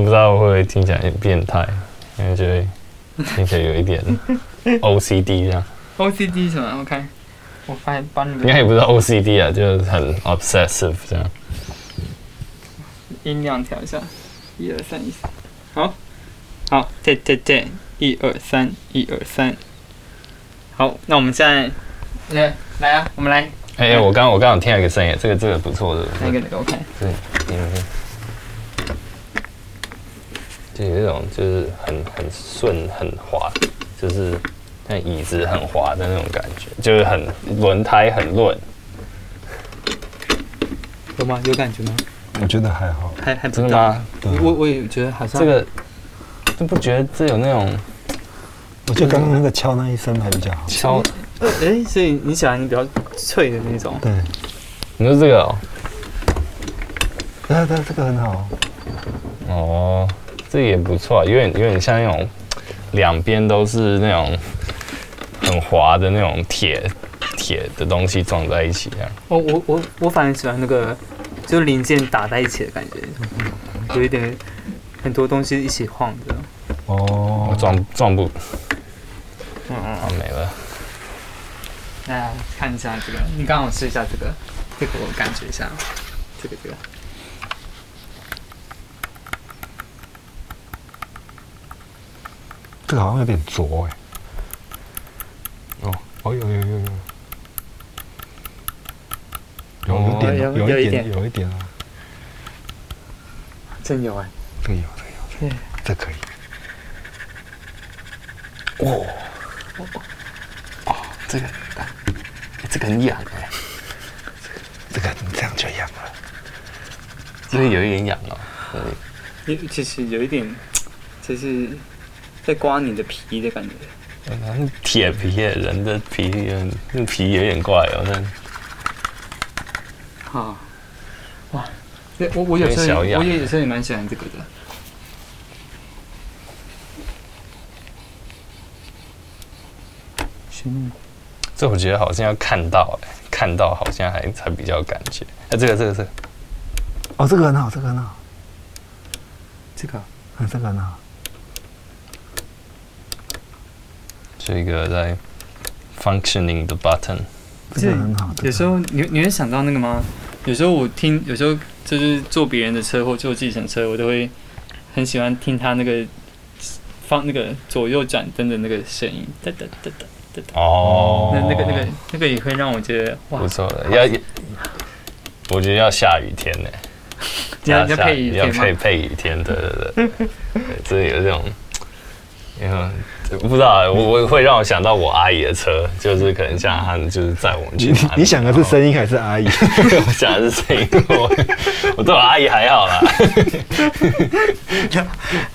但不知道会不会听起来很变态，因为觉得听起来有一点 OCD 这样。OCD 什么？？OK，，我发现帮你们。应该也不是 OCD 啊，就是很 obsessive 这样。音量调一下，一二三一三，好，好，对对对，一二三，一二三，好，那我们现在来来啊，我们来。哎、欸，我刚我刚有听到一个声音，这个这个不错的。那个那个 OK。对，听一听。就有一种就是很很顺很滑，就是那椅子很滑的那种感觉，就是很轮胎很润。有吗？有感觉吗？我觉得还好。还还真的吗？我我也觉得好像这个，就不觉得这有那种？我觉得刚刚那个敲那一声还比较好。敲。哎、欸，所以你喜欢比较脆的那种？对。你说这个哦？对对，这个很好。哦。这也不错，有点有点像那种两边都是那种很滑的那种铁铁的东西撞在一起这样。哦，我我我反而喜欢那个，就零件打在一起的感觉，有一点很多东西一起晃的。哦，撞撞不？嗯嗯，好没了。来看一下这个，你刚好试一下这个，这个我感觉一下，这个这个。这个好像有点浊哎。哦，哦有有有有，有有点有一点有一点啊。真有哎。这个有这个有。对，这可以。哦。哦，这个，这个很痒哎。这个这样就痒了。这个有一点痒哦。对。其实有一点，就是。在刮你的皮的感觉，铁皮人的皮，那皮有点怪哦，那。好，哇，我我有时候我也有时候也蛮喜欢这个的。行，这我觉得好像要看到哎，看到好像还才比较有感觉。哎，这个这个这个，哦，这个很好，这个很好，这个，嗯，这个很好。这个在 functioning 的 button，这个很好。有时候你你会想到那个吗？有时候我听，有时候就是坐别人的车或坐计程车，我都会很喜欢听他那个放那个左右转灯的那个声音，哒哒哒哒哒。哦。那那个那个那个也会让我觉得哇，不错的。要，我觉得要下雨天呢，要要配雨天要配配雨天，对对对，对，这有这种，因为。不知道，我我会让我想到我阿姨的车，就是可能像他们就是载我们去。你你想的是声音还是阿姨？我想的是声音。我我对我阿姨还好啦。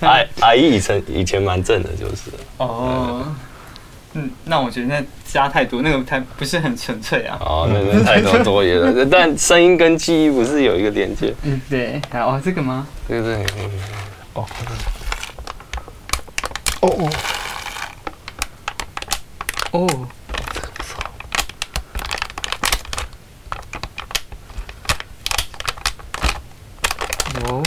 阿阿姨以前以前蛮正的，就是。哦。嗯，那我觉得那加太多，那个太不是很纯粹啊。哦，那那太多多余了。但声音跟记忆不是有一个连接？嗯，对。哦，这个吗？这个是。哦。哦哦。哦，哦，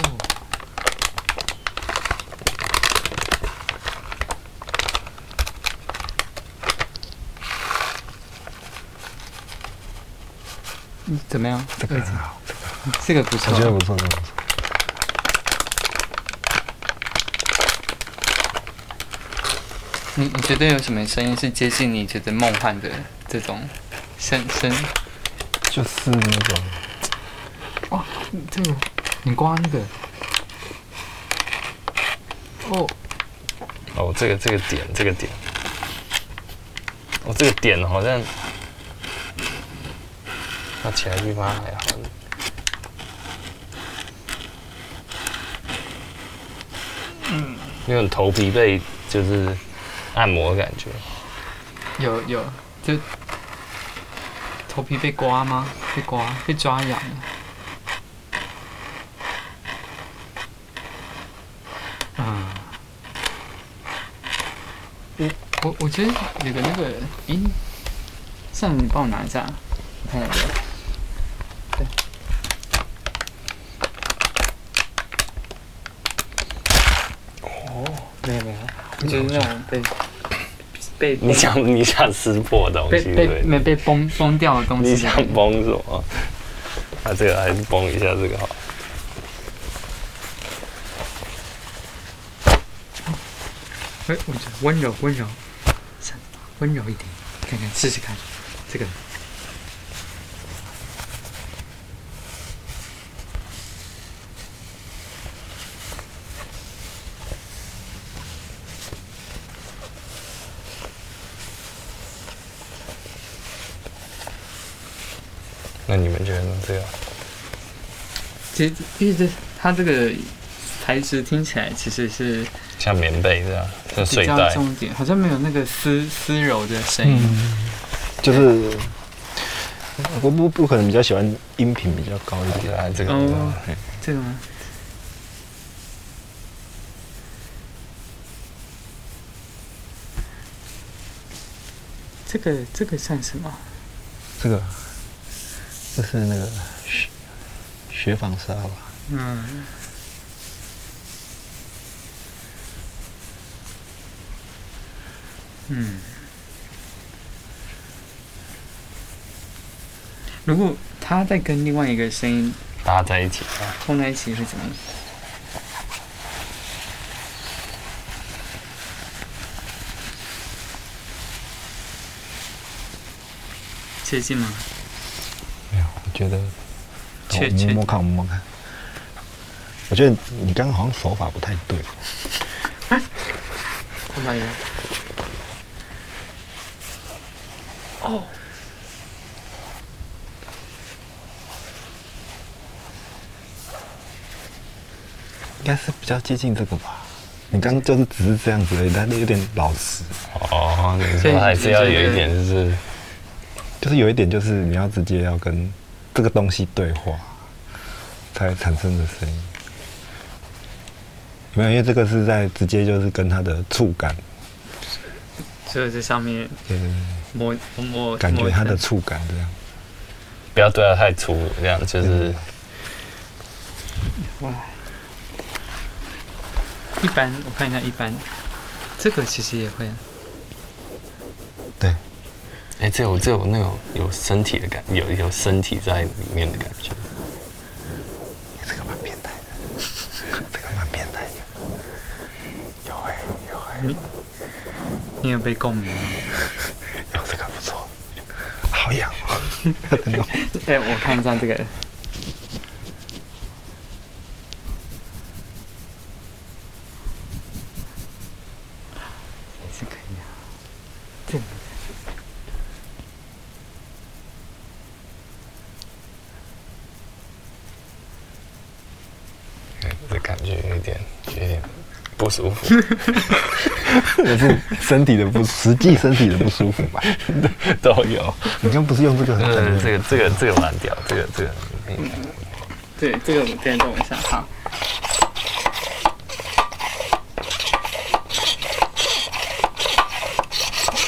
嗯，怎么样？这个很好，这个不错，我觉得不错，这个不错。你你觉得有什么声音是接近你觉得梦幻的这种声声？就是那种，哇，这个你刮那个，哦，哦，这个这个点这个点，哦，这个点好像，那其他地方还好，嗯，那种头皮被就是。按摩的感觉，有有，就头皮被刮吗？被刮，被抓痒了。嗯，我我我觉得有个那个，咦，算了，你帮我拿一下，我看一下。对。哦没有没有，就是那种被被 你想你想撕破的东西，对没被崩崩掉的东西。你想崩什么？啊这个还是崩一下这个好。哎，温柔温柔，温柔一点，看看试试看，这个。那你们觉得呢？这个？其实，因为这它这个材质听起来其实是像棉被这样，像睡比较袋。重点，好像没有那个丝丝柔的声音。嗯，就是我不不可能比较喜欢音频比较高一点。啊，这个。哦这个吗？这个这个算什么？这个，这是那个雪雪纺纱吧？嗯。嗯。如果他再跟另外一个声音搭在一起啊，放在一起是怎么？接近吗？觉得，切我摸摸看，我摸摸看。我觉得你刚刚好像手法不太对。干嘛呀？哦。应该是比较接近这个吧？你刚刚就是只是这样子而已，但是有点老实。哦，你说 还是要有一点，就是就是有一点，就是你要直接要跟这个东西对话，才产生的声音。没有，因为这个是在直接就是跟它的触感，所以这上面对对对，摸摸感觉它的触感这样。不要对它太粗，这样就是。哇。一般我看一下，一般这个其实也会。对。哎，这有这有那种有身体的感，有有身体在里面的感觉。这个蛮变态的，这个蛮变态的。有哎、欸，有哎、欸。你你有被共鸣吗？有这个不错，好痒哦。哎，我看一下这个。是可以啊，这个。这感觉有点有点不舒服，那是身体的不实际身体的不舒服吧？都有。你刚不是用这个？嗯，这个这个这个蛮屌，这个这个。嗯，对，这个我们先动一下哈。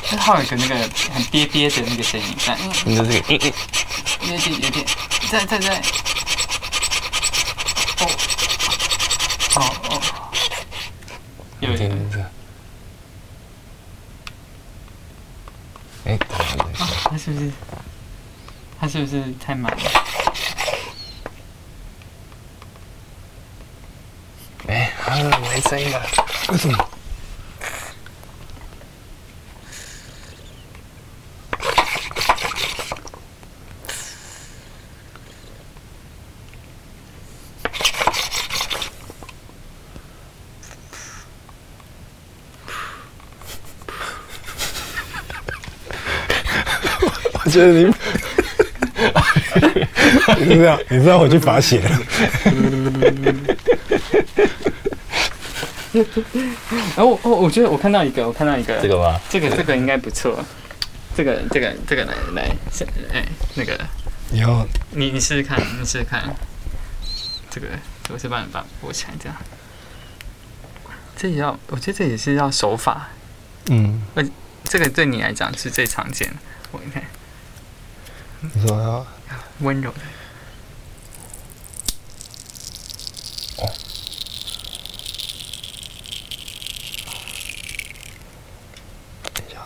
它还有一个那个很憋憋的那个声音，但嗯，你就是个嗯嗯，有点有点，在在在。哦哦哦，有点。哎，等一下等一下，它是不是？它是不是太满了？哎，啊，没声音了，为什么？我觉得你，你这样，你知道我去罚写了。然后哦，我觉得我看到一个，我看到一个，这个吗？这个这个应该不错。这个这个这个来来，哎，那个，你要你你试试看，你试试看。这个我是帮你把握起来，这样。这也要，我觉得这也是要手法。嗯。那，这个对你来讲是最常见的。我你看。你说要温柔的。等下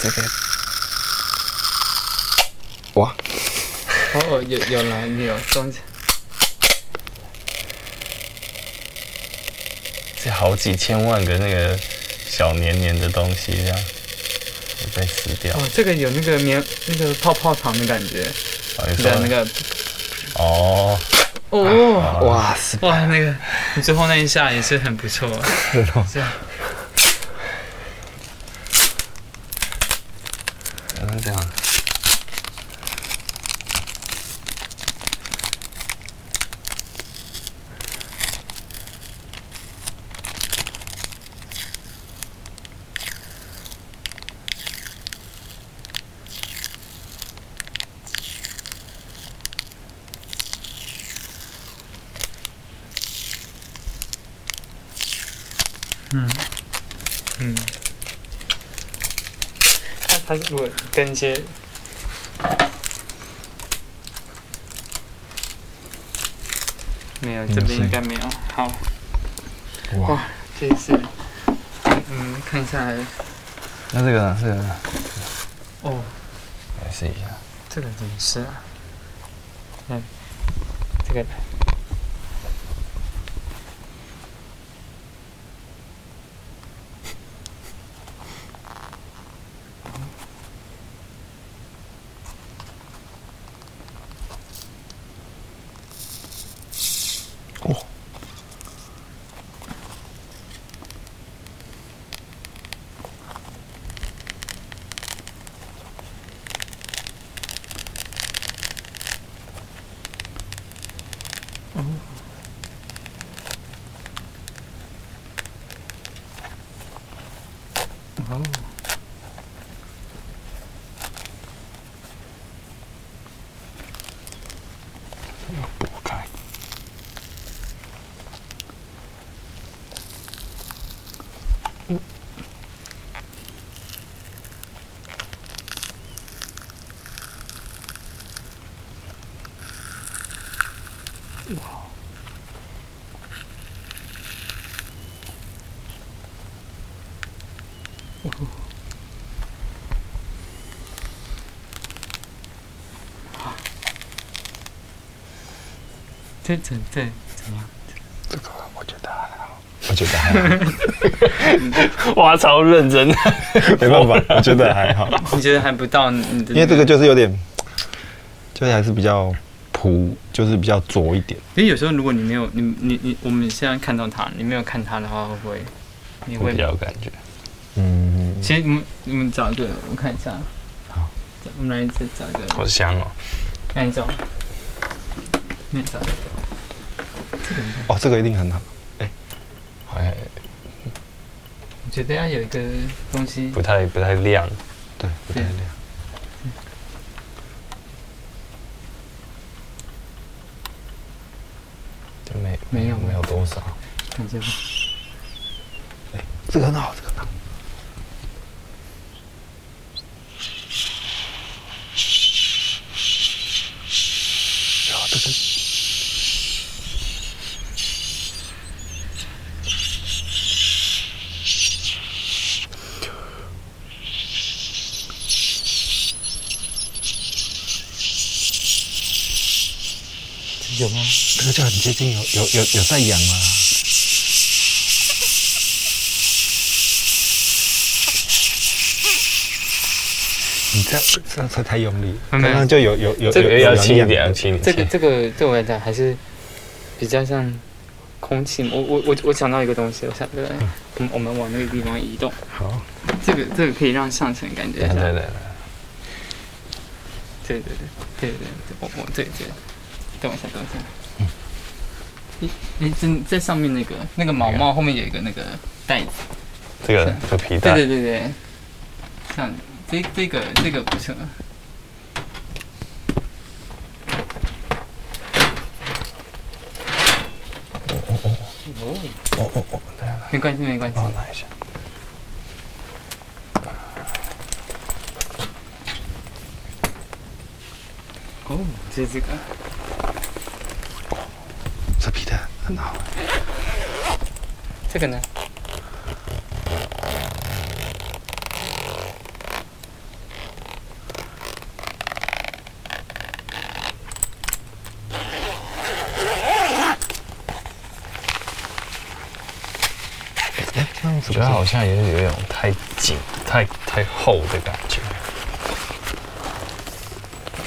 这哇。哦有有男你有中好几千万个那个小黏黏的东西，这样被撕掉。哦，这个有那个棉那个泡泡糖的感觉。哦，你对，那个。哦。哦。哇塞！哇，那个你最后那一下也是很不错。是哦。嗯，嗯，那他如果跟一些，没有，这边应该没有。好，哇，这是，嗯，看一下，那这个呢？这个呢？哦，来试一下，这个怎么试啊？嗯，这个。哦，要拨开。嗯。哇。哦，好，这这这怎么样？这个我觉得还好，我觉得还好。哇，超认真的，没办法，我觉得还好。你觉得还不到你的？因为这个就是有点，就是还是比较朴，就是比较拙一点。因为有时候如果你没有你你你，我们现在看到他，你没有看他的话，会不会你会比较有感觉？嗯，其实你们你们找一个，我看一下。好，我们来再找一个。好香哦！那你找，那你找。哦，这个一定很好。哎，哎，我觉得要有一个东西。不太不太亮，对，不太亮。就没没有没有多少。看这个。哎，这个很好，这个很好。有吗？这个就很接近，有有有有在痒啊！你这样这样才太用力，刚刚就有有有这个要轻一点，要轻一点。这个这个对我来讲还是比较像空气。我我我我想到一个东西，我想对，我们我们往那个地方移动。好，这个这个可以让上层感觉。对对对。对对对对对对，我我对对。等我一下，等我一下。嗯。你你在在上面那个那个毛毛后面有一个那个袋子。这个这皮带。对对对对。像这这个这个不错。哦哦哦。哦哦。没关系没关系。帮我拿一下。哦，这这个。很好。这个呢？我觉得好像也是有一种太紧、太太厚的感觉。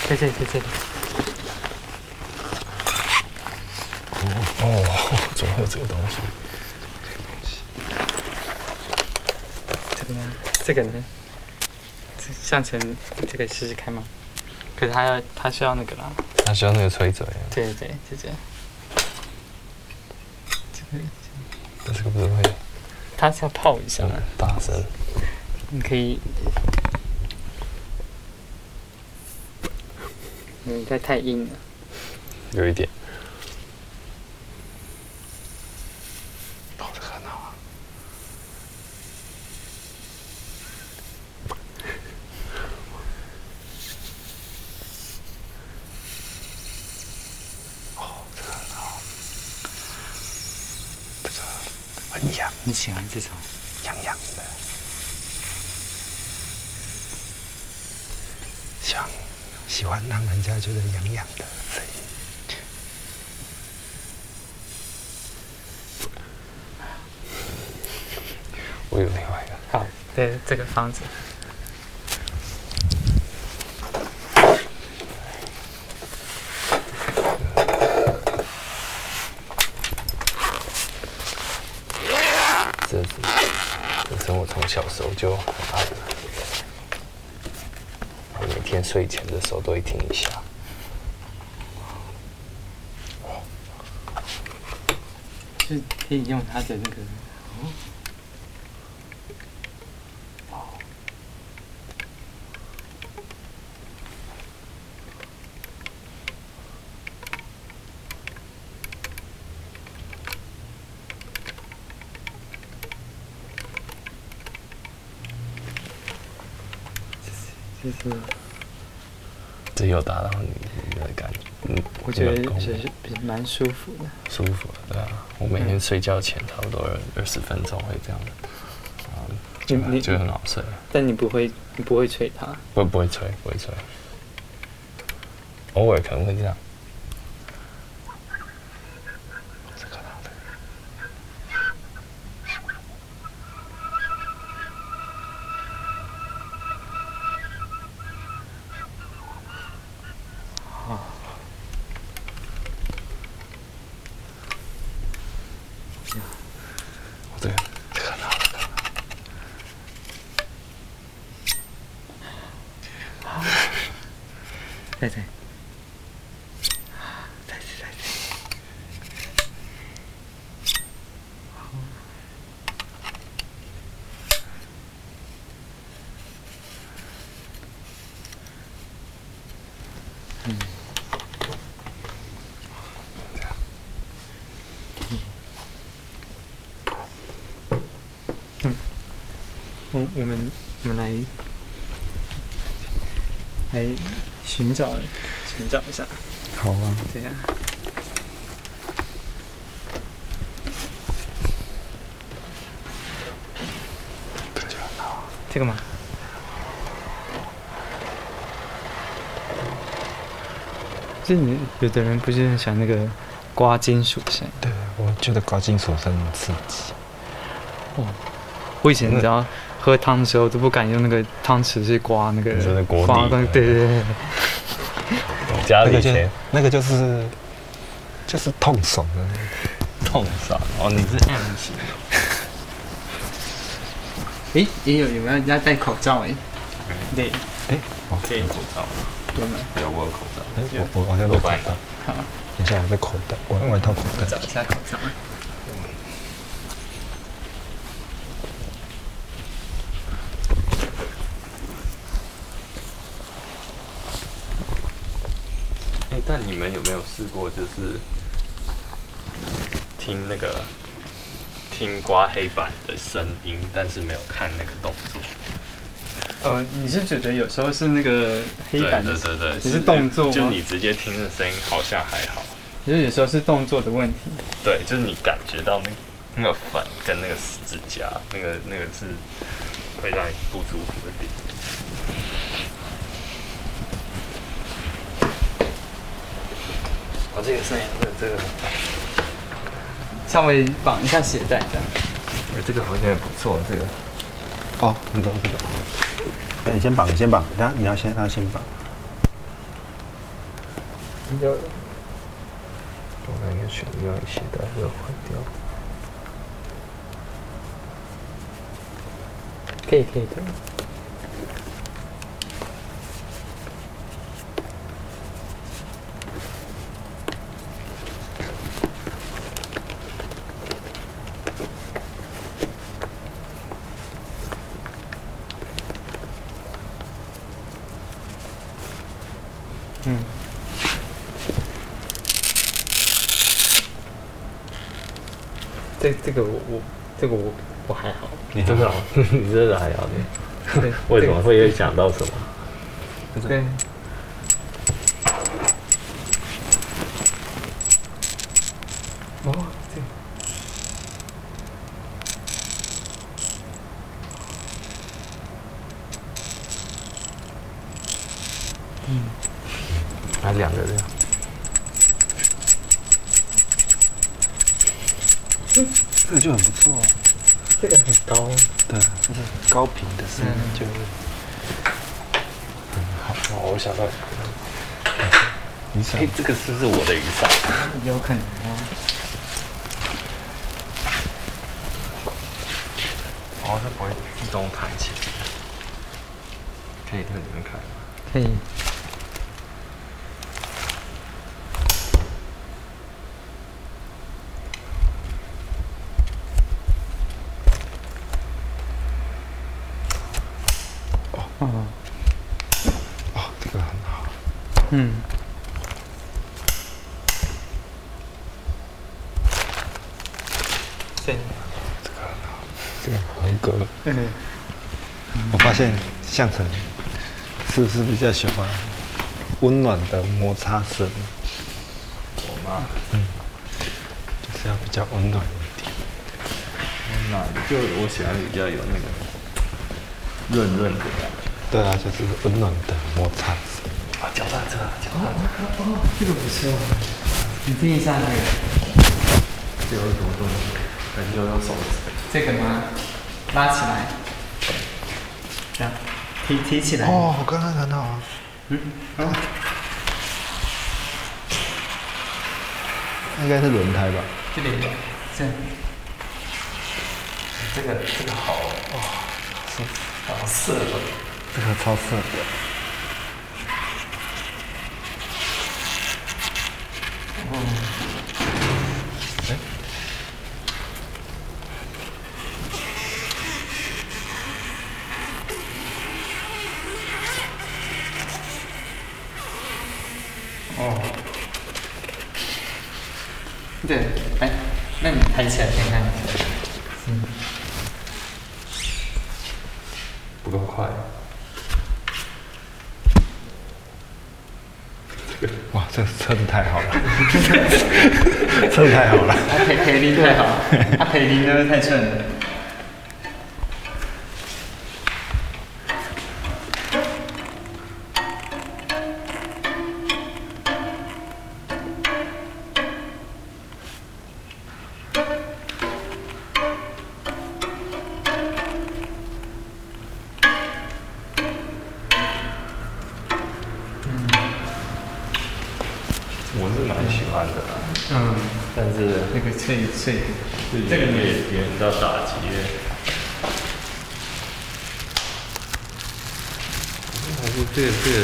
谢谢，谢谢。怎么会有这个东西？这个呢？这个呢？向前这个试试看吗？可是他要，他需要那个啦。他需要那个吹嘴。对对对，就这样。这个。但这个不是会？他是要泡一下。大声。你可以。嗯，这太硬了。有一点。你喜欢这种痒痒的，想喜欢让人家觉得痒痒的。我有另外一个。好，对这个房子。这是我从小时候就很爱了，我每天睡前的时候都会听一下。是可以用它的那个。就是，这有达到你的感觉，嗯，我觉得是是蛮舒服的，舒服我每天睡觉前差不多二十分钟会这样啊，嗯，就你就很好睡。但你不会，你不会吹它？不不会吹，不会吹，偶尔可能会这样。再再，再次再次，好，嗯，嗯，我我们我们来。来寻找，寻找一下。好啊。这样。这个吗？这你有的人不是很喜欢那个刮金属声？对，我觉得刮金属声很刺激。哦，我以前你知道。喝汤的时候都不敢用那个汤匙去刮那个，刮对对对。家里钱那个就是就是痛爽的，痛爽哦，你是 M 型。哎，也有有没有人家戴口罩哎？对，哎，可以口罩，对吗？有我有口罩，我我好像都戴。好，等一下我在口袋，我用外套口袋。找一下口罩。但你们有没有试过，就是听那个听刮黑板的声音，但是没有看那个动作？呃，你是觉得有时候是那个黑板的，对对对，只是动作吗？就你直接听的声音好像还好，其实有时候是动作的问题。对，就是你感觉到那那个粉跟那个指甲，那个那个是会让你不舒服的点。这个声音，这个这个，稍微绑一下鞋带这样。这个好像也不错，这个。哦，你知道这个？哎，你先绑，你先绑，等下你要先让他先绑。要，我那个选要鞋带要坏掉。可以可以可以。嗯。这这个我我这个我我还好，你真的好 你真的还好的，为什么会想到什么？对。哦，对。嗯。来两个这样。这个就很不错哦。这个很高。对，就是高频的声音就会。嗯，好。哦，我想到。雨伞。哎，这个是不是我的雨伞？有可能哦。哦，它不会自动弹起。可以在里面看。可以。哦，哦，这个很好。嗯。对。这个很好，这个横格。嗯。我发现相程是不是比较喜欢温暖的摩擦声？我吗？嗯。就是要比较温暖一点。温暖，就我喜欢比较有那个润润的感觉。对啊，就是温暖的摩擦声。啊，脚踏车，脚踏车。哦，哦，这个不错。你听一下那个。这有什么东西？感觉用手指。这个吗？拉起来。这样。提提起来。哦，我刚刚看到啊。嗯。啊。应该是轮胎吧？这里。这样。这个这个好哇，是好色的。这个超色的。嗯，但是那个脆脆，这个也也比较打击。还是这个这个，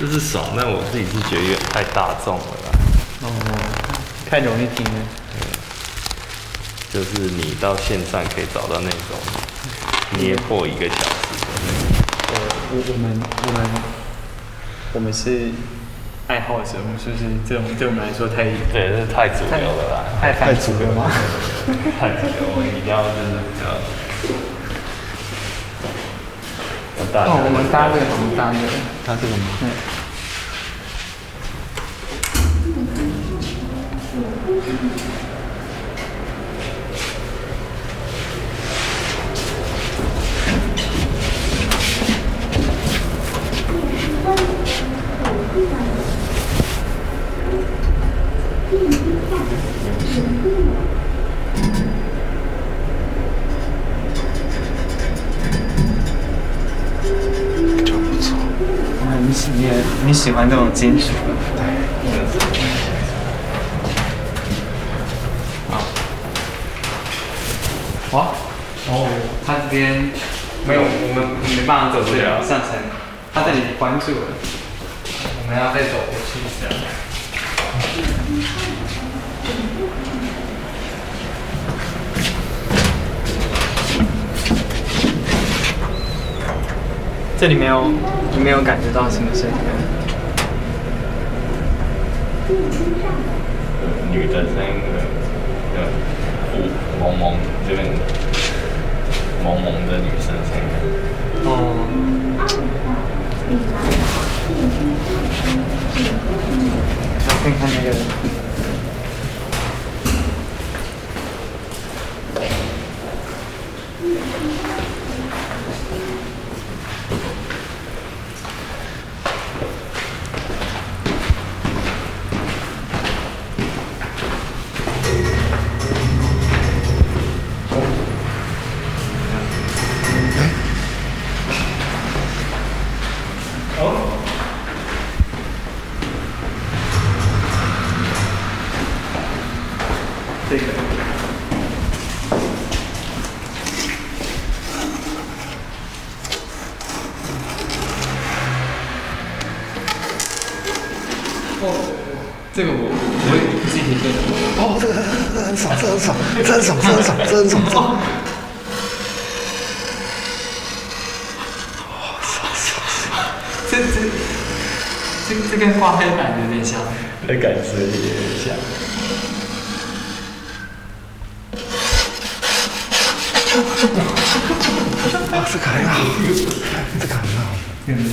就是爽，但我自己是觉得有点太大众了啦。哦，太容易听了。就是你到线上可以找到那种捏破一个小时的那种。呃，我我们我们我们是。爱好者，是不是这种对我们来说太对，这是太主流了啦，太太主流吗？太主流，我们一定要就是比较。哦，我们搭这个，我们搭这个，搭这个吗？嗯。喜欢这种金属的？对。好。哇。哦，他这边没有，我们没办法走这条上层，他这里关住了，我们要再走过去一下。这里没有，你没有感觉到什么声音？女的声音的，对，雾蒙蒙这边蒙蒙的女真爽真爽真爽真哦，爽爽爽！这这这这跟挂黑板有点像，那感觉有点像。啊，这个很好，这个很好，对对对。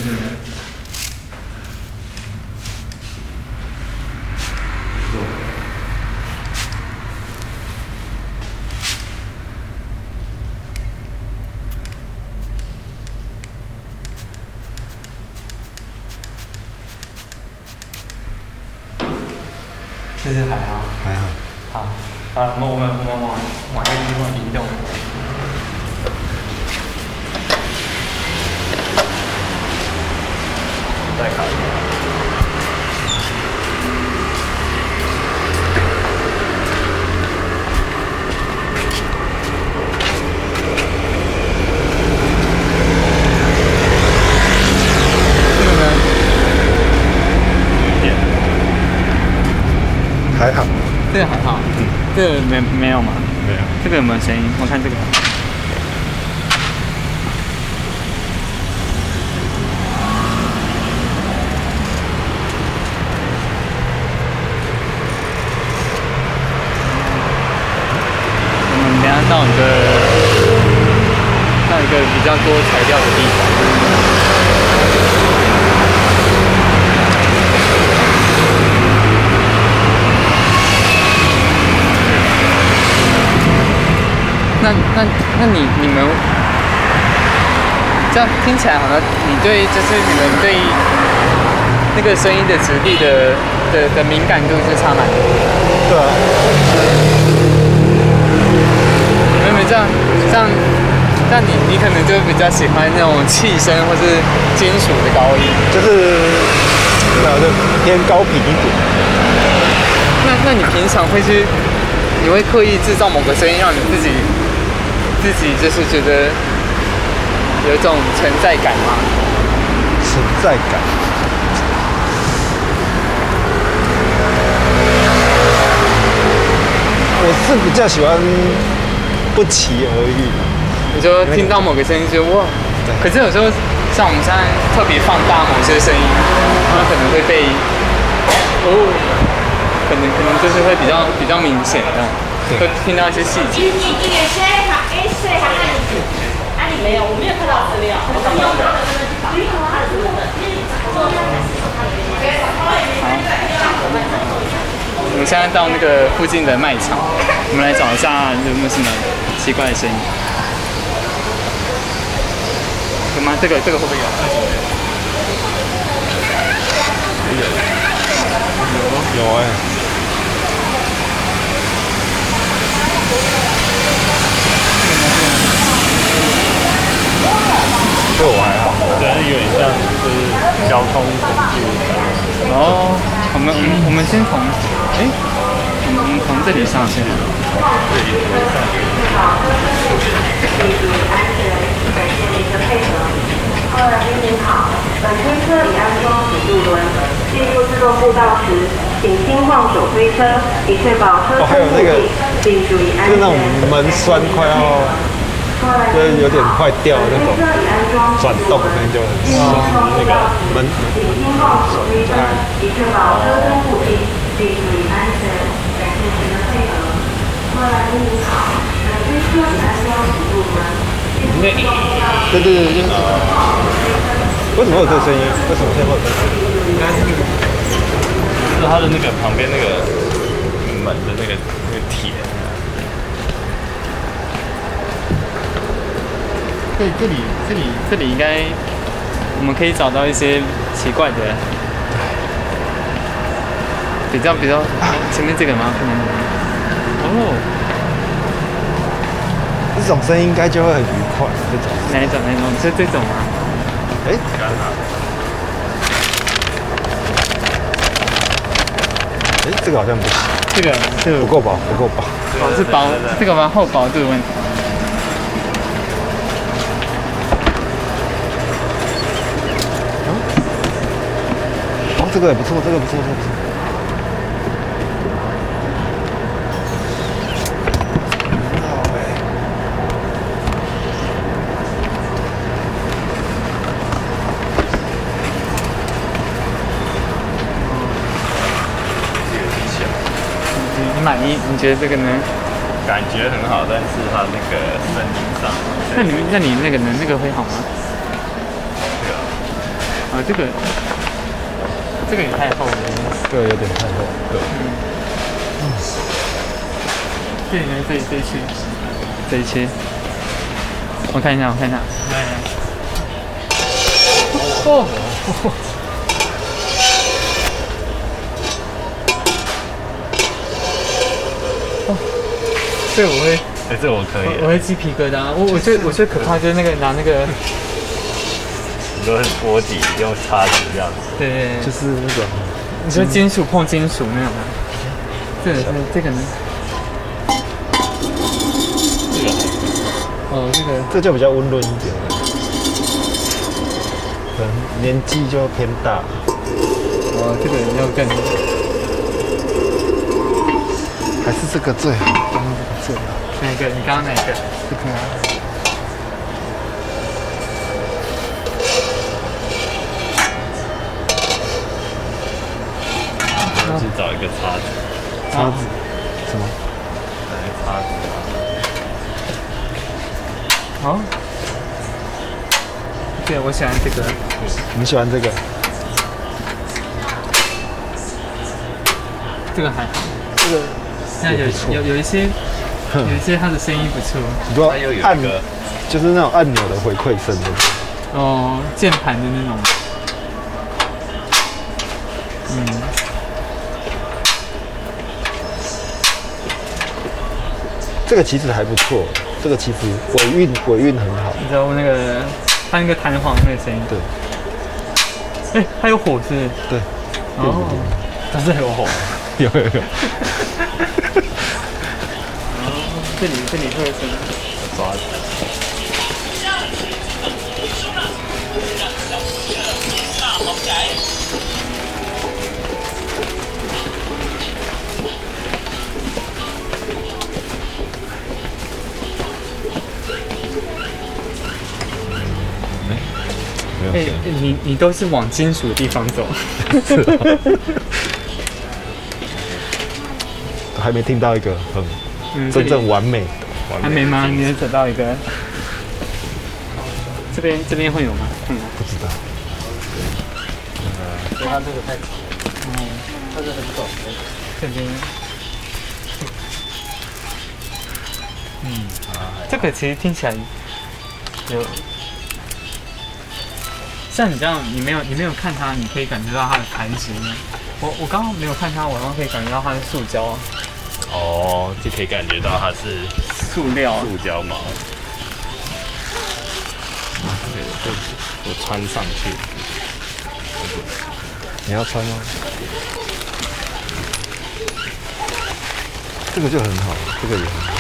其实还好，还好。好，啊，我们我们我们往往那个地方移动。再看一下。还好，这个还好，嗯，这个没没有吗？没有。这个有没有声音？我看这个。我们等下到一个到一个比较多材料的地方。那那你你们这样听起来好像你对就是你们对那个声音的质地的的的敏感度是差蛮多。对啊。没没这样这样，那你你可能就比较喜欢那种气声或是金属的高音。就是那就偏高频一点。那那你平常会去你会刻意制造某个声音让你自己？自己就是觉得有一种存在感吗？存在感。我是比较喜欢不期而遇。你说听到某个声音就哇，可是有时候像我们现在特别放大某些声音，它可能会被哦，可能可能就是会比较比较明显的，会听到一些细节。对，还看你自己，啊，你没有，我没有看到资料。我用他的身份去找，因为他的身份，因为我说他才是他的。好，我们现在到那个附近的卖场，我们来找一下有没有什么奇怪的声音。有吗？这个这个会不会有？有，有哎。对我还好，但是有点像就是。交通工具。哦，我们我们我们先从，哎，我们从这里上去。这里上去。各位来宾您好，本推车已安装辅助轮，进入自动步道时，请轻晃手推车，以确保车身固定，并注意安全。是那种门栓快要，就是有点快掉那种，转动可能就很爽。那个门，请轻晃手推车，以确保车身固定，并注意安全。感谢您的配合。各位来宾您好，本推车已安装辅助轮。对对对对，为什么有这个声音？为什么现在会有这个声音？应该是，是它的那个旁边那个门的那个那个铁。这，这里这里这里应该我们可以找到一些奇怪的，比较比较前面这个吗？哦。这种声音应该就会很愉快。这种哪一种？哪一种？是这种吗？哎，哎，这个好像不行。这个这个不够薄，不够薄。哦，是薄这个吗？厚薄这个问题。这个也不错，这个不错，这个不错。你你觉得这个呢？感觉很好，但是它那个声音上。那你那你那个呢？那个会好吗？对啊。啊，这个这个也太厚了，这个有点太厚。对。嗯。这里面？这里这一区，这一区。我看一下，我看一下。来来。哦。这我会，哎，这我可以，我会鸡皮疙瘩。我我最我最可怕就是那个拿那个，你说是锅底用叉子这样子，对对，就是那种，你说金属碰金属那种吗？这个这个呢？这个，哦，这个这就比较温润一点了，可能年纪就偏大。哦，这个要更，还是这个最好。哪个？你刚刚哪个？这个。去找一个叉子。叉子？什么？找一个叉子。好。对，我喜欢这个。你喜欢这个？这个还好。这个。那有有有一些。有一些它的声音不错，你说按就是那种按钮的回馈声的，哦，键盘的那种，嗯，这个其实还不错，这个其实尾韵尾韵很好，你知道那个它那个弹簧那个声音，对，哎，它有火是？对，哦，它是有火，有有有。这里这里会有什么？哎，你你都是往金属的地方走。还没听到一个很。真正完美的，还没吗？你能找到一个？这边这边会有吗？嗯，不知道。嗯，所以它这个太，嗯，它是很短的，这边。嗯，这个其实听起来有，像你这样，你没有你没有看它，你可以感觉到它的材质。我我刚刚没有看它，我刚刚可以感觉到它是塑胶。哦，就可以感觉到它是塑料、塑胶毛。对，就我穿上去。你要穿吗？这个就很好，这个也很好。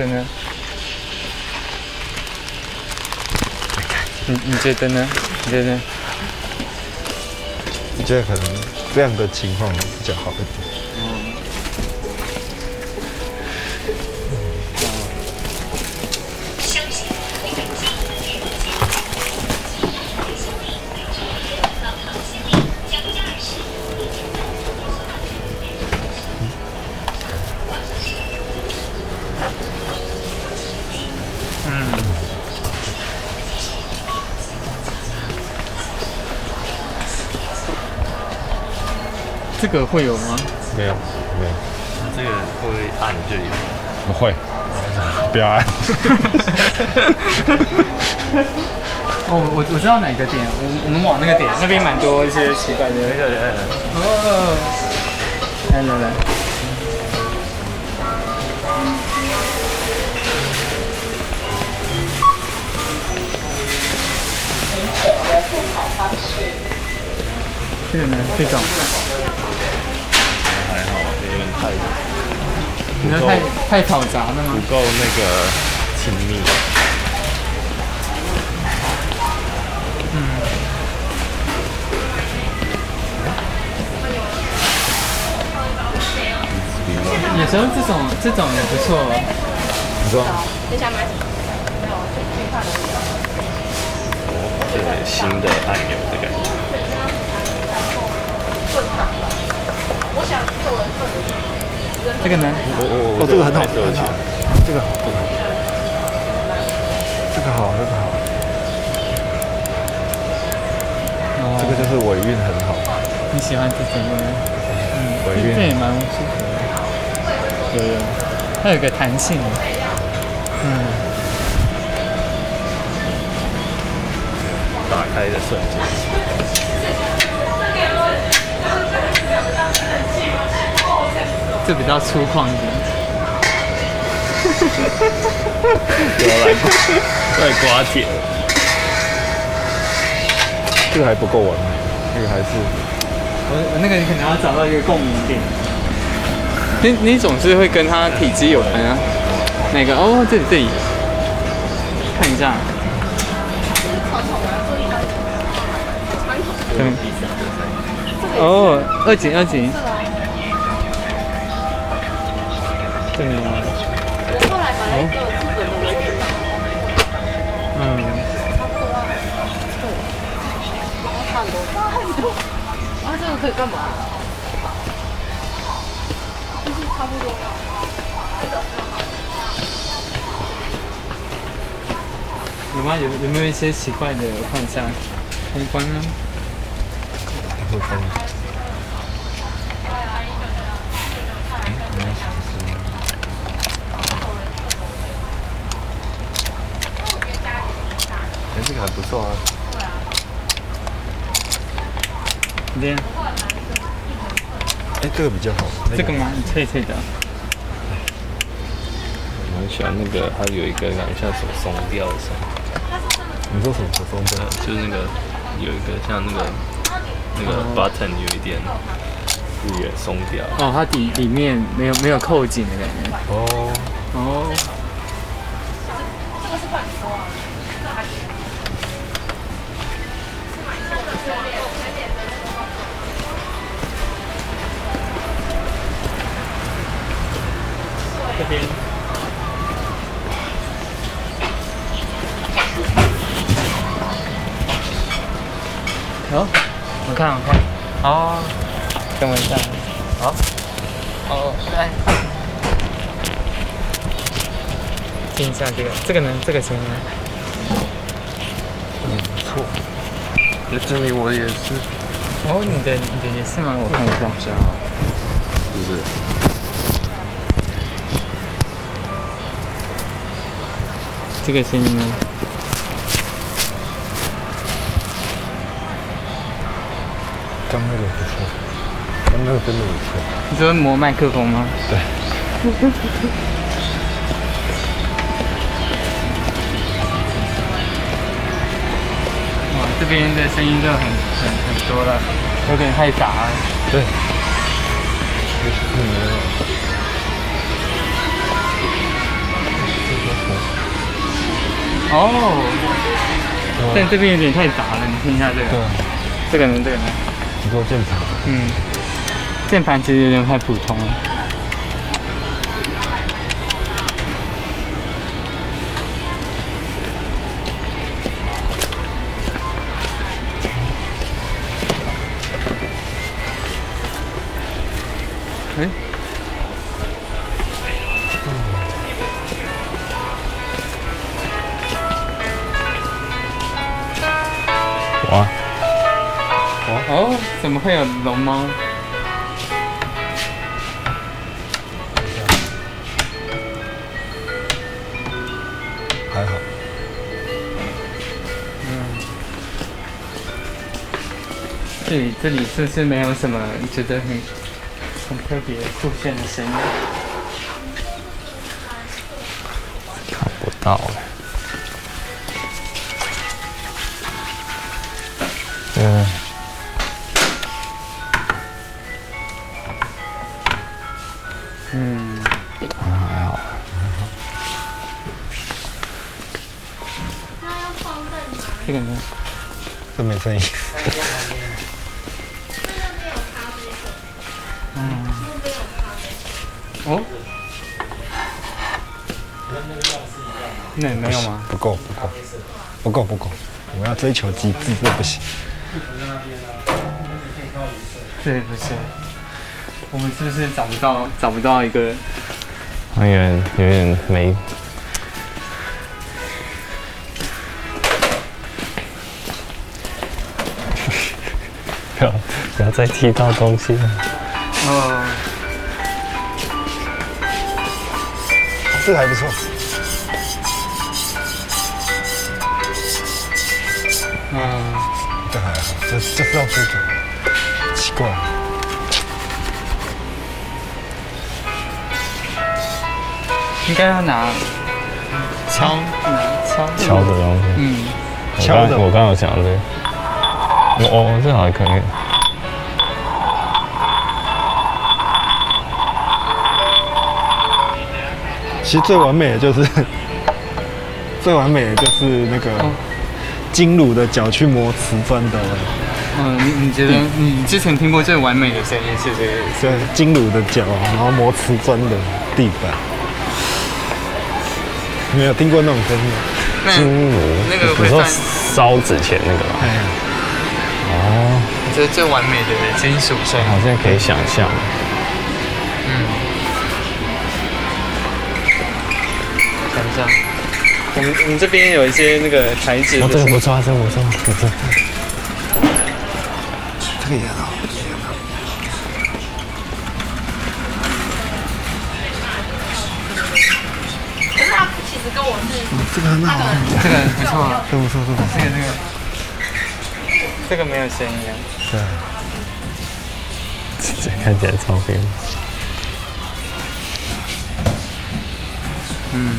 真的？你你觉得呢？你觉得呢？我觉得可能这样的情况比较好一点。个会有吗？没有，没有。这个会按就有。不会，不要按。哦，我我知道哪个点，我我们往那个点，那边蛮多一些奇怪的。对对对。哦。来来来。这个呢？这种。太，你说太太嘈杂了吗？不够那个亲密。嗯。有时候这种这种也不错。你说。接下来买什么？没有，就可以看的。哦，这个新的按钮的感觉。我想做人这个呢？哦哦哦，这个很好，这个好，这个好，这个好，这个好。哦，这个就是尾韵很好。你喜欢这种吗？嗯，尾韵这也蛮舒服的。有有，它有个弹性。嗯。打开的瞬间。这比较粗犷一点，不要来刮，来刮铁。这个还不够完美，这个还是我我那个你可能要找到一个共鸣点。你你总是会跟他体积有关啊？哪个？哦，这里这里，看一下。嗯。哦，二井二紧。有没有一些奇怪的换下通关呢？会关。这个还不错啊。对。哎，这个比较好。这个吗？脆脆的。我蛮喜欢那个，它有一个感觉像手松掉的声音。你说什么手松掉？就是那个有一个像那个那个 button 有一点有点松掉。哦，它底里面没有没有扣紧的感觉。哦。哦。好，我看我看，好，等我一下，好，哦，来，听一下这个，这个呢，这个行吗？嗯，不错。这里我也是。哦，你的你的也是吗？我看一下。是不是？这个声音呢？刚那个不错，刚那个真的不错。你说磨麦克风吗？对。哇，这边的声音就很很很多了，有点太杂了。对。嗯。哦。但这边有点太杂了，你听一下这个。对。这个呢？这个呢？做键盘。嗯。键盘其实有点太普通了。哦，怎么会有龙猫？还好。嗯。这里这里是不是没有什么觉得很很特别酷炫的声音？追求极致，这不行。对，不是。我们是不是找不到找不到一个？有点有点没。不要不要再踢到东西了。哦。这个还不错。嗯。这还好，这这是要追求。奇怪。应该要拿敲，拿敲敲的东西。嗯。敲的。我刚有想这个。哦，这好像可以。其实最完美的就是，最完美的就是那个金鲁的脚去磨瓷砖的。嗯，你你觉得你之前听过最完美的声音是这个？对，金鲁的脚，然后磨瓷砖的地板。没有听过那种声音？金鲁，那个你说烧纸钱那个吗？哦，这是最完美的金属声，好像可以想象。我们我们这边有一些那个材质。哦，这个不错，这个不错，不错。这个也好。可是他其实跟我是。这个很好。这个不错，这不错，这不错。这个这个。这个没有声音啊。对。这看起来超黑。嗯。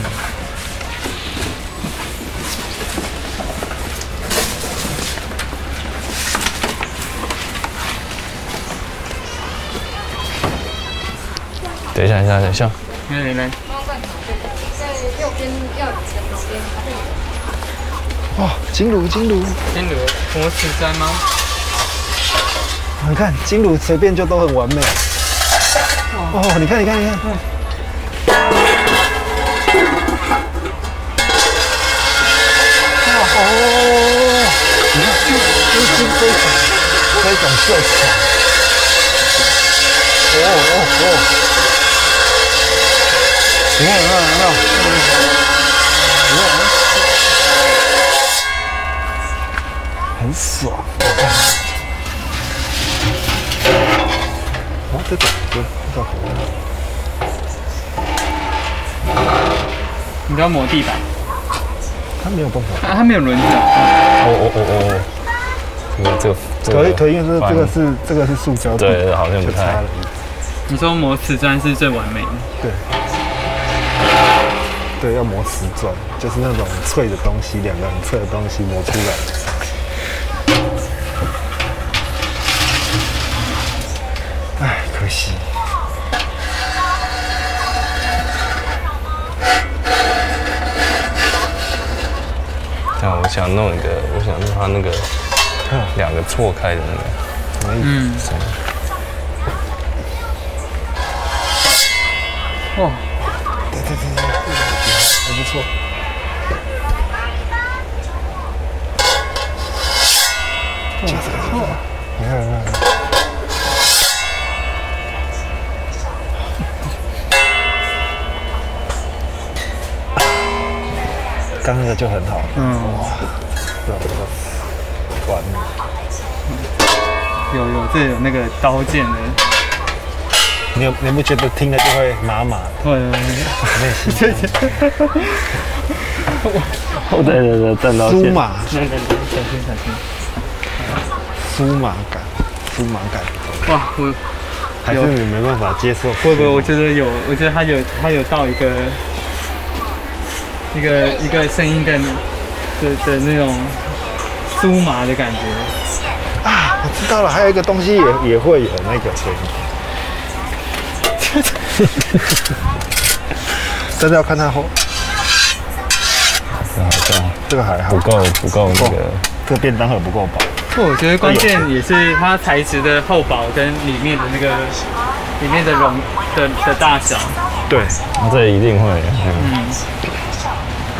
等一下，等一下，等一下。来来来。在右边要前边。哇，金炉，金炉，金炉，磨瓷砖吗？你看金炉随便就都很完美。哦，你看，你看，你看。哇哦！你看，这是非常非常色彩。哦哦哦！很爽。哦，这个就到头了。你要磨地板，它没有办法。啊，它没有轮子啊。哦哦哦哦，这个这个这个可以可以，因为这个是这个是塑胶，对，好像不太。你说磨瓷砖是最完美的，对，对，要磨瓷砖，就是那种脆的东西，两个很脆的东西磨出来。唉，可惜。像我想弄一个，我想弄它那个两个错开的那个。嗯，错。就这个，你看你看。刚那个就很好，嗯，对这个完美。有有，这有那个刀剑的，你有你不觉得听了就会麻麻的？对内心对对，哦，对对对，战刀剑。酥麻，那那那，小心小心，酥麻感，酥麻感，哇，我还是你没办法接受？不不，我觉得有，我觉得它有它有到一个一个一个声音的的的那种酥麻的感觉。啊，我知道了，还有一个东西也也会有那个声音，真的要看它后，好像这个还好不，够不够那个，这个便当盒不够饱。不，我觉得关键也是它材质的厚薄跟里面的那个里面的容的的大小。对，那这一定会。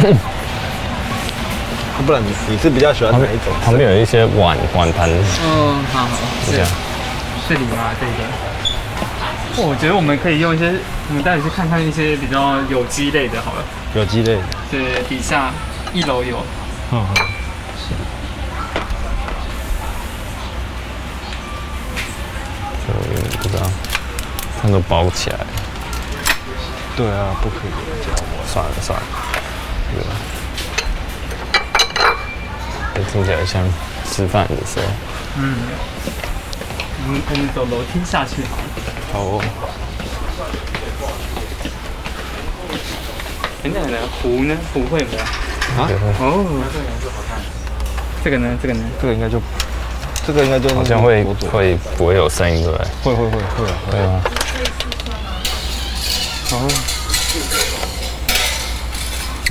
嗯，不然你你是比较喜欢哪一种？旁边有一些碗碗盘，嗯，好好，这样。是你吗？这个。我觉得我们可以用一些，我们待会去看看一些比较有机类的，好了。有机类的。对，底下一楼有。嗯嗯。就不知道，它都包起来。对啊，不可以这样。算了算了，这听起来像吃饭的时候。嗯。我们我们走楼梯下去好了。好哦。等等呢？壶呢？壶会不会？啊？哦。这个呢？这个呢？这个应该就，这个应该就好像会会不会有声音对不对？会会会会啊。对啊。哦。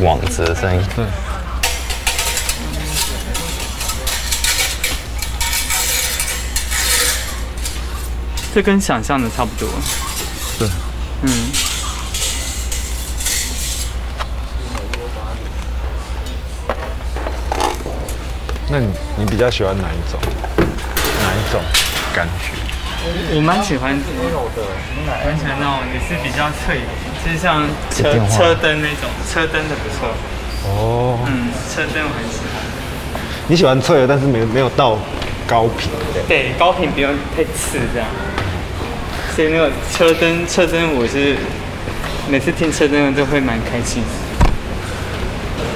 网子的声音。对。这跟想象的差不多。对。嗯。那你你比较喜欢哪一种？哪一种感觉？我蛮喜欢这种的，完全那种也是比较脆的，就是像车车灯那种，车灯的不错。哦。嗯，车灯我很喜欢。你喜欢脆的，但是没没有到高频。对，高频不用太刺这样。所以那个车灯，车灯我是每次听车灯都会蛮开心。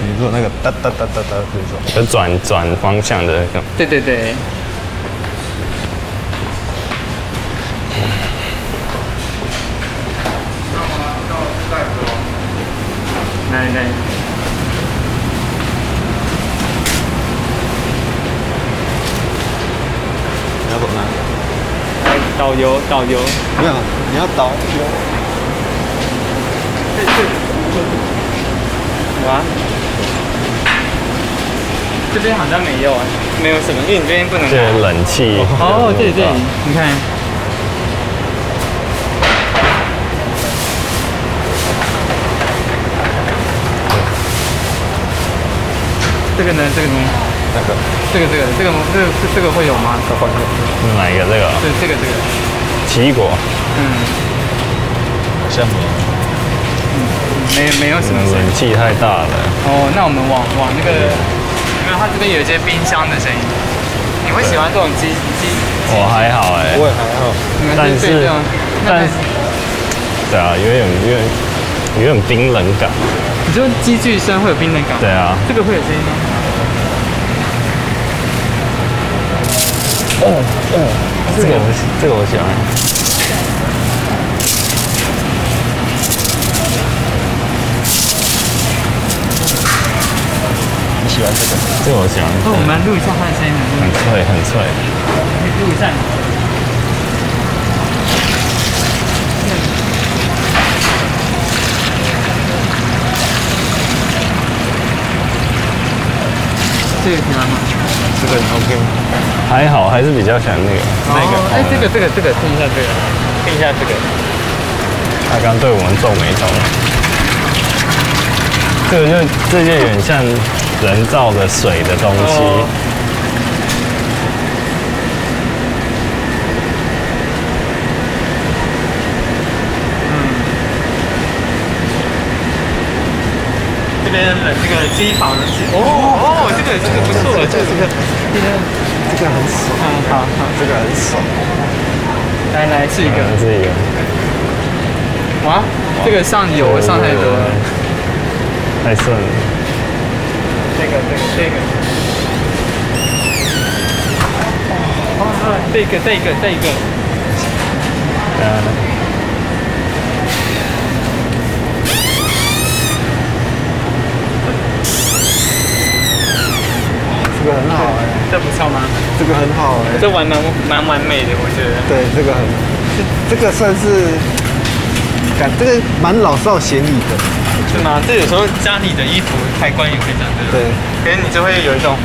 你说那个哒哒哒哒哒这种，就转转方向的那种。对对对。来来。你要走哪？导游，导游。没有，你要导游。对对。有啊。这边好像没有啊，没有什么，因为你这边不能。这冷气。哦，对对，你看。这个呢？这个呢？那个？这个这个这个这个这个会有吗？这会有。哪一个？这个？对，这个这个。奇异果。嗯。好像没有。嗯，没没有什么。冷气太大了。哦，那我们往往那个，因为它这边有一些冰箱的声音。你会喜欢这种机机？我还好哎，我也还好，但是但是对啊，有点有点有点冰冷感。你说机具声会有冰冷感？对啊，这个会有声音吗？哦哦，这个我这个我喜欢。喜欢这个，这个我喜欢。那我们录一下它的声音，很脆，很脆。录一下。这个喜欢吗？这个 OK 吗？还好，还是比较喜欢那个。那个？哎，这个，这个，这个，听一下这个，听一下这个。他刚对我们皱眉头。这个就这就有点像人造的水的东西。嗯。边的这个机房是哦哦，这个这个不错，这个这个这个很爽。嗯，好好，这个很爽。来来，试一个，试一个。哇，这个上油上太多了。太顺了。这个这个这个。哦，这个这个这个。嗯。这个很好哎。这不错吗？这个很好哎。这玩蛮蛮完美的，我觉得。对，这个很，这这个算是，感这个蛮老少咸宜的。是吗？这有时候家里的衣服开关也会这样，对。可是你就会有一种，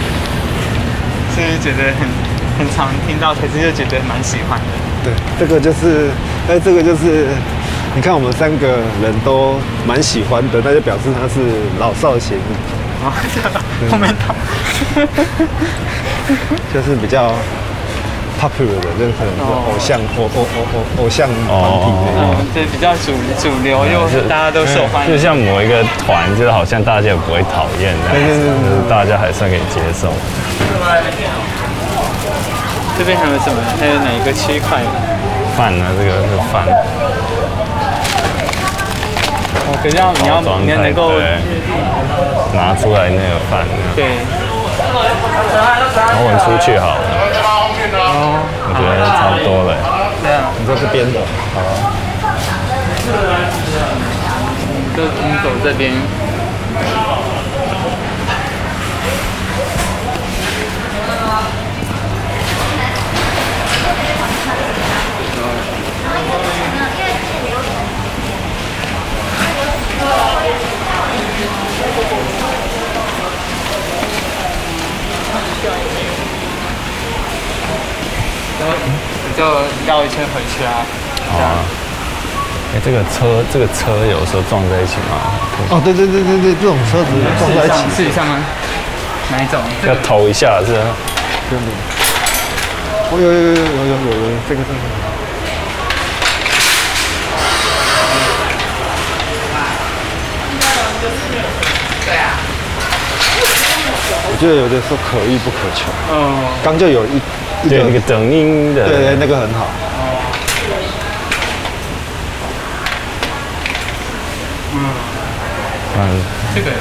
就是觉得很很常听到，可是又觉得蛮喜欢的。对，这个就是，哎，这个就是，你看我们三个人都蛮喜欢的，那就表示他是老少咸宜。啊，后面躺。就是比较。popular 的，这可能是偶像，偶偶偶偶偶像团体那种，对，比较主主流又是大家都受欢迎，就像某一个团，就是好像大家也不会讨厌，但是大家还算可以接受。这边还有什么？还有哪一个区块？饭呢？这个是饭。哦，可是要你要你要能够拿出来那个饭。对。然后我们出去好了。哦，我觉得差不多了。对啊，你这是编的。好。就你走这边。你就绕一圈回去啊。哦啊。哎，这个车，这个车有时候撞在一起吗？哦，对对对对对，这种车子撞在一起。试一下吗？哪一种？要投一下是吧？真的。哦，有有有有有有有这个这个。对啊。我觉得有的时候可遇不可求。嗯。刚就有一。对，那个等音的，对对，那个很好。嗯，嗯，这个，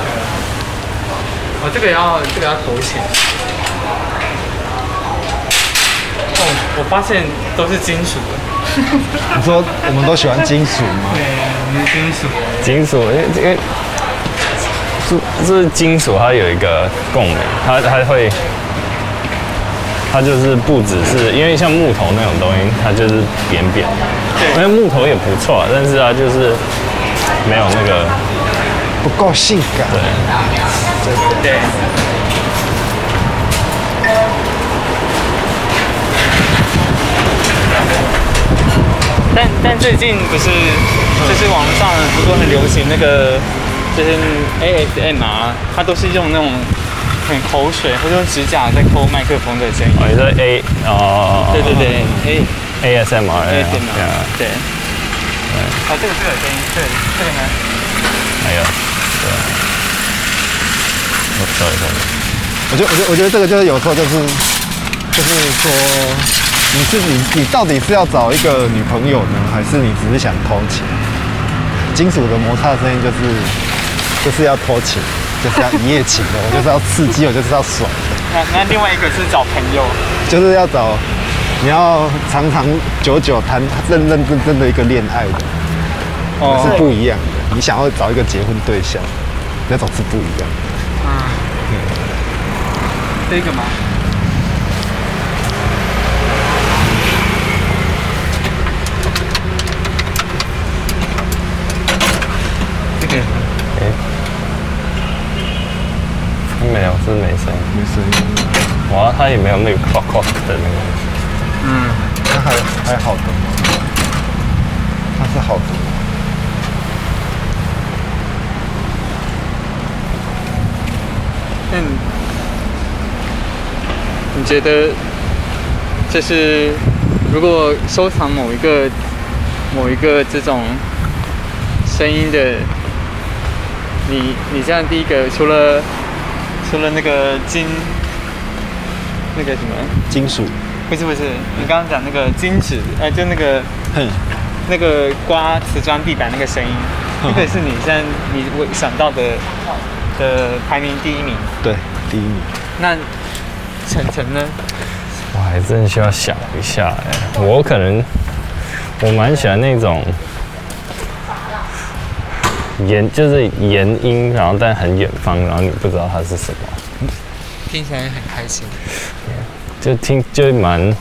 哦，这个要这个要投钱。哦，我发现都是金属的。你说我们都喜欢金属吗？对，我们金属。金属，因为这个是是金属，它有一个共鸣，它它会。它就是不只是因为像木头那种东西，它就是扁扁的。对。因为木头也不错，但是它就是没有那个不够性感。对。对。但但最近不是就是网上不是很流行那个就是 ASMR，它都是用那种。很口水，或者用指甲在抠麦克风的声音。哦，你说 A 哦，对对对，A ASMR，对对。啊，这个这个声音，对，这个呢？还有，对。哦，sorry sorry。我觉得我觉得我觉得这个就是有时候就是就是说，你是你你到底是要找一个女朋友呢，还是你只是想偷情？金属的摩擦声音就是就是要偷情，就是要一夜情的，我就是要刺激，我就是要爽的。那那另外一个是找朋友，就是要找你要长长久久谈认认真真的一个恋爱的，哦，是不一样的。你想要找一个结婚对象，那种是不一样的。嗯，这个吗？这个，哎，没有，是没声音，没声音。哇，它也没有那个 clock clock 的那个。嗯，它还还好的，它是好的。嗯，你觉得，就是如果收藏某一个某一个这种声音的，你你这样第一个除了除了那个金那个什么金属，不是不是，你刚刚讲那个金纸，哎，就那个哼，那个刮瓷砖地板那个声音，这个是你现在你我想到的。的排名第一名，对，第一名。那晨晨呢？我还真需要想一下哎，我可能我蛮喜欢那种延，就是延音，然后但很远方，然后你不知道它是什么，听起来很开心，就听就蛮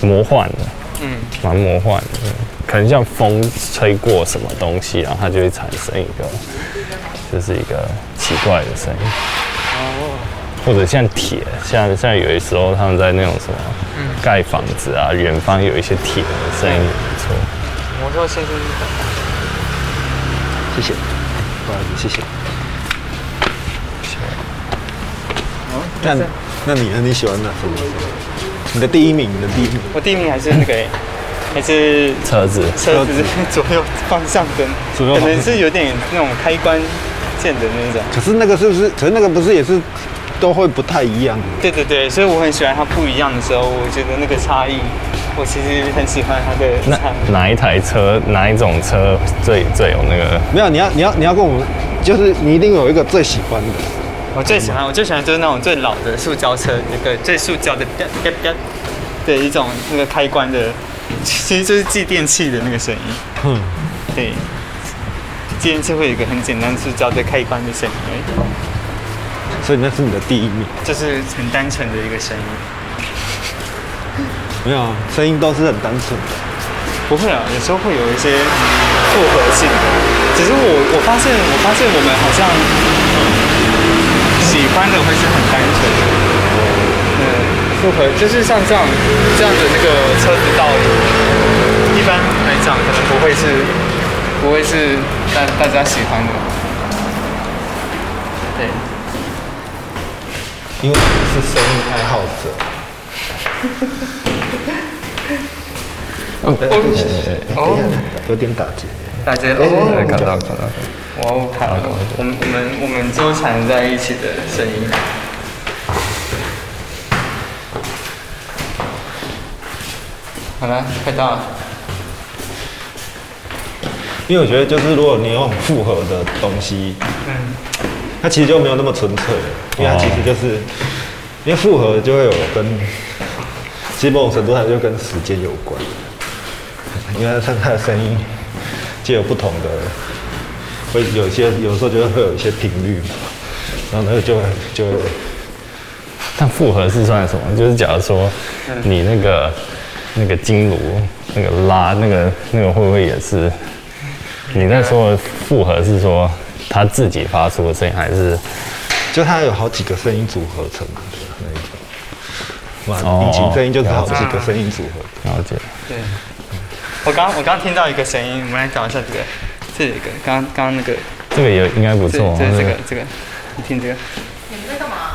魔幻的，嗯，蛮魔幻的，可能像风吹过什么东西，然后它就会产生一个，就是一个。奇怪的声音，哦，或者像铁，像像有的时候他们在那种什么盖房子啊，远方有一些铁的声音，没错。摩托先生，谢谢，不好意思，谢谢。哦，那那你呢？你喜欢哪什么？你的第一名，你的第一名。我第一名还是那个，还是车子，车子左右方向灯，可能是有点那种开关。键的那种，可是那个是不是？可是那个不是也是都会不太一样？对对对，所以我很喜欢它不一样的时候，我觉得那个差异，我其实很喜欢它的。那哪一台车，哪一种车最最有那个？没有，你要你要你要跟我们，就是你一定有一个最喜欢的。我最喜欢，我最喜欢就是那种最老的塑胶车，那个最塑胶的啪啪啪的一种那个开关的，其实就是继电器的那个声音。嗯，对。继电器会有一个很简单塑胶的开关的声音，所以那是你的第一名，就是很单纯的一个声音。没有，声音都是很单纯的。不会啊，有时候会有一些复合性的。只是我我发现，我发现我们好像喜欢的会是很单纯的。嗯，复合就是像这样这样的那个车子道理，一般来讲可能不会是。不会是大大家喜欢的，对，因为是声音爱好者。哦，哦，有点打结，打结哦，看到看到，哦，好，我们我们我们纠缠在一起的声音，好了，快到了。因为我觉得，就是如果你用复合的东西，嗯，它其实就没有那么纯粹，因为它其实就是，因为复合就会有跟，其实某种程度上就跟时间有关，因为它它的声音就有不同的，会有些有时候就会会有一些频率嘛，然后那个就就会，但复合是算什么？就是假如说你那个那个金炉那个拉那个那个会不会也是？你在说复合是说他自己发出的声音，还是就他有好几个声音组合成的那一种？哇，引擎声音就是好几个声音组合。了解。对。我刚我刚听到一个声音，我们来找一下这个，这一个，刚刚刚那个。这个也应该不错。这这个这个，你听这个。你们在干嘛？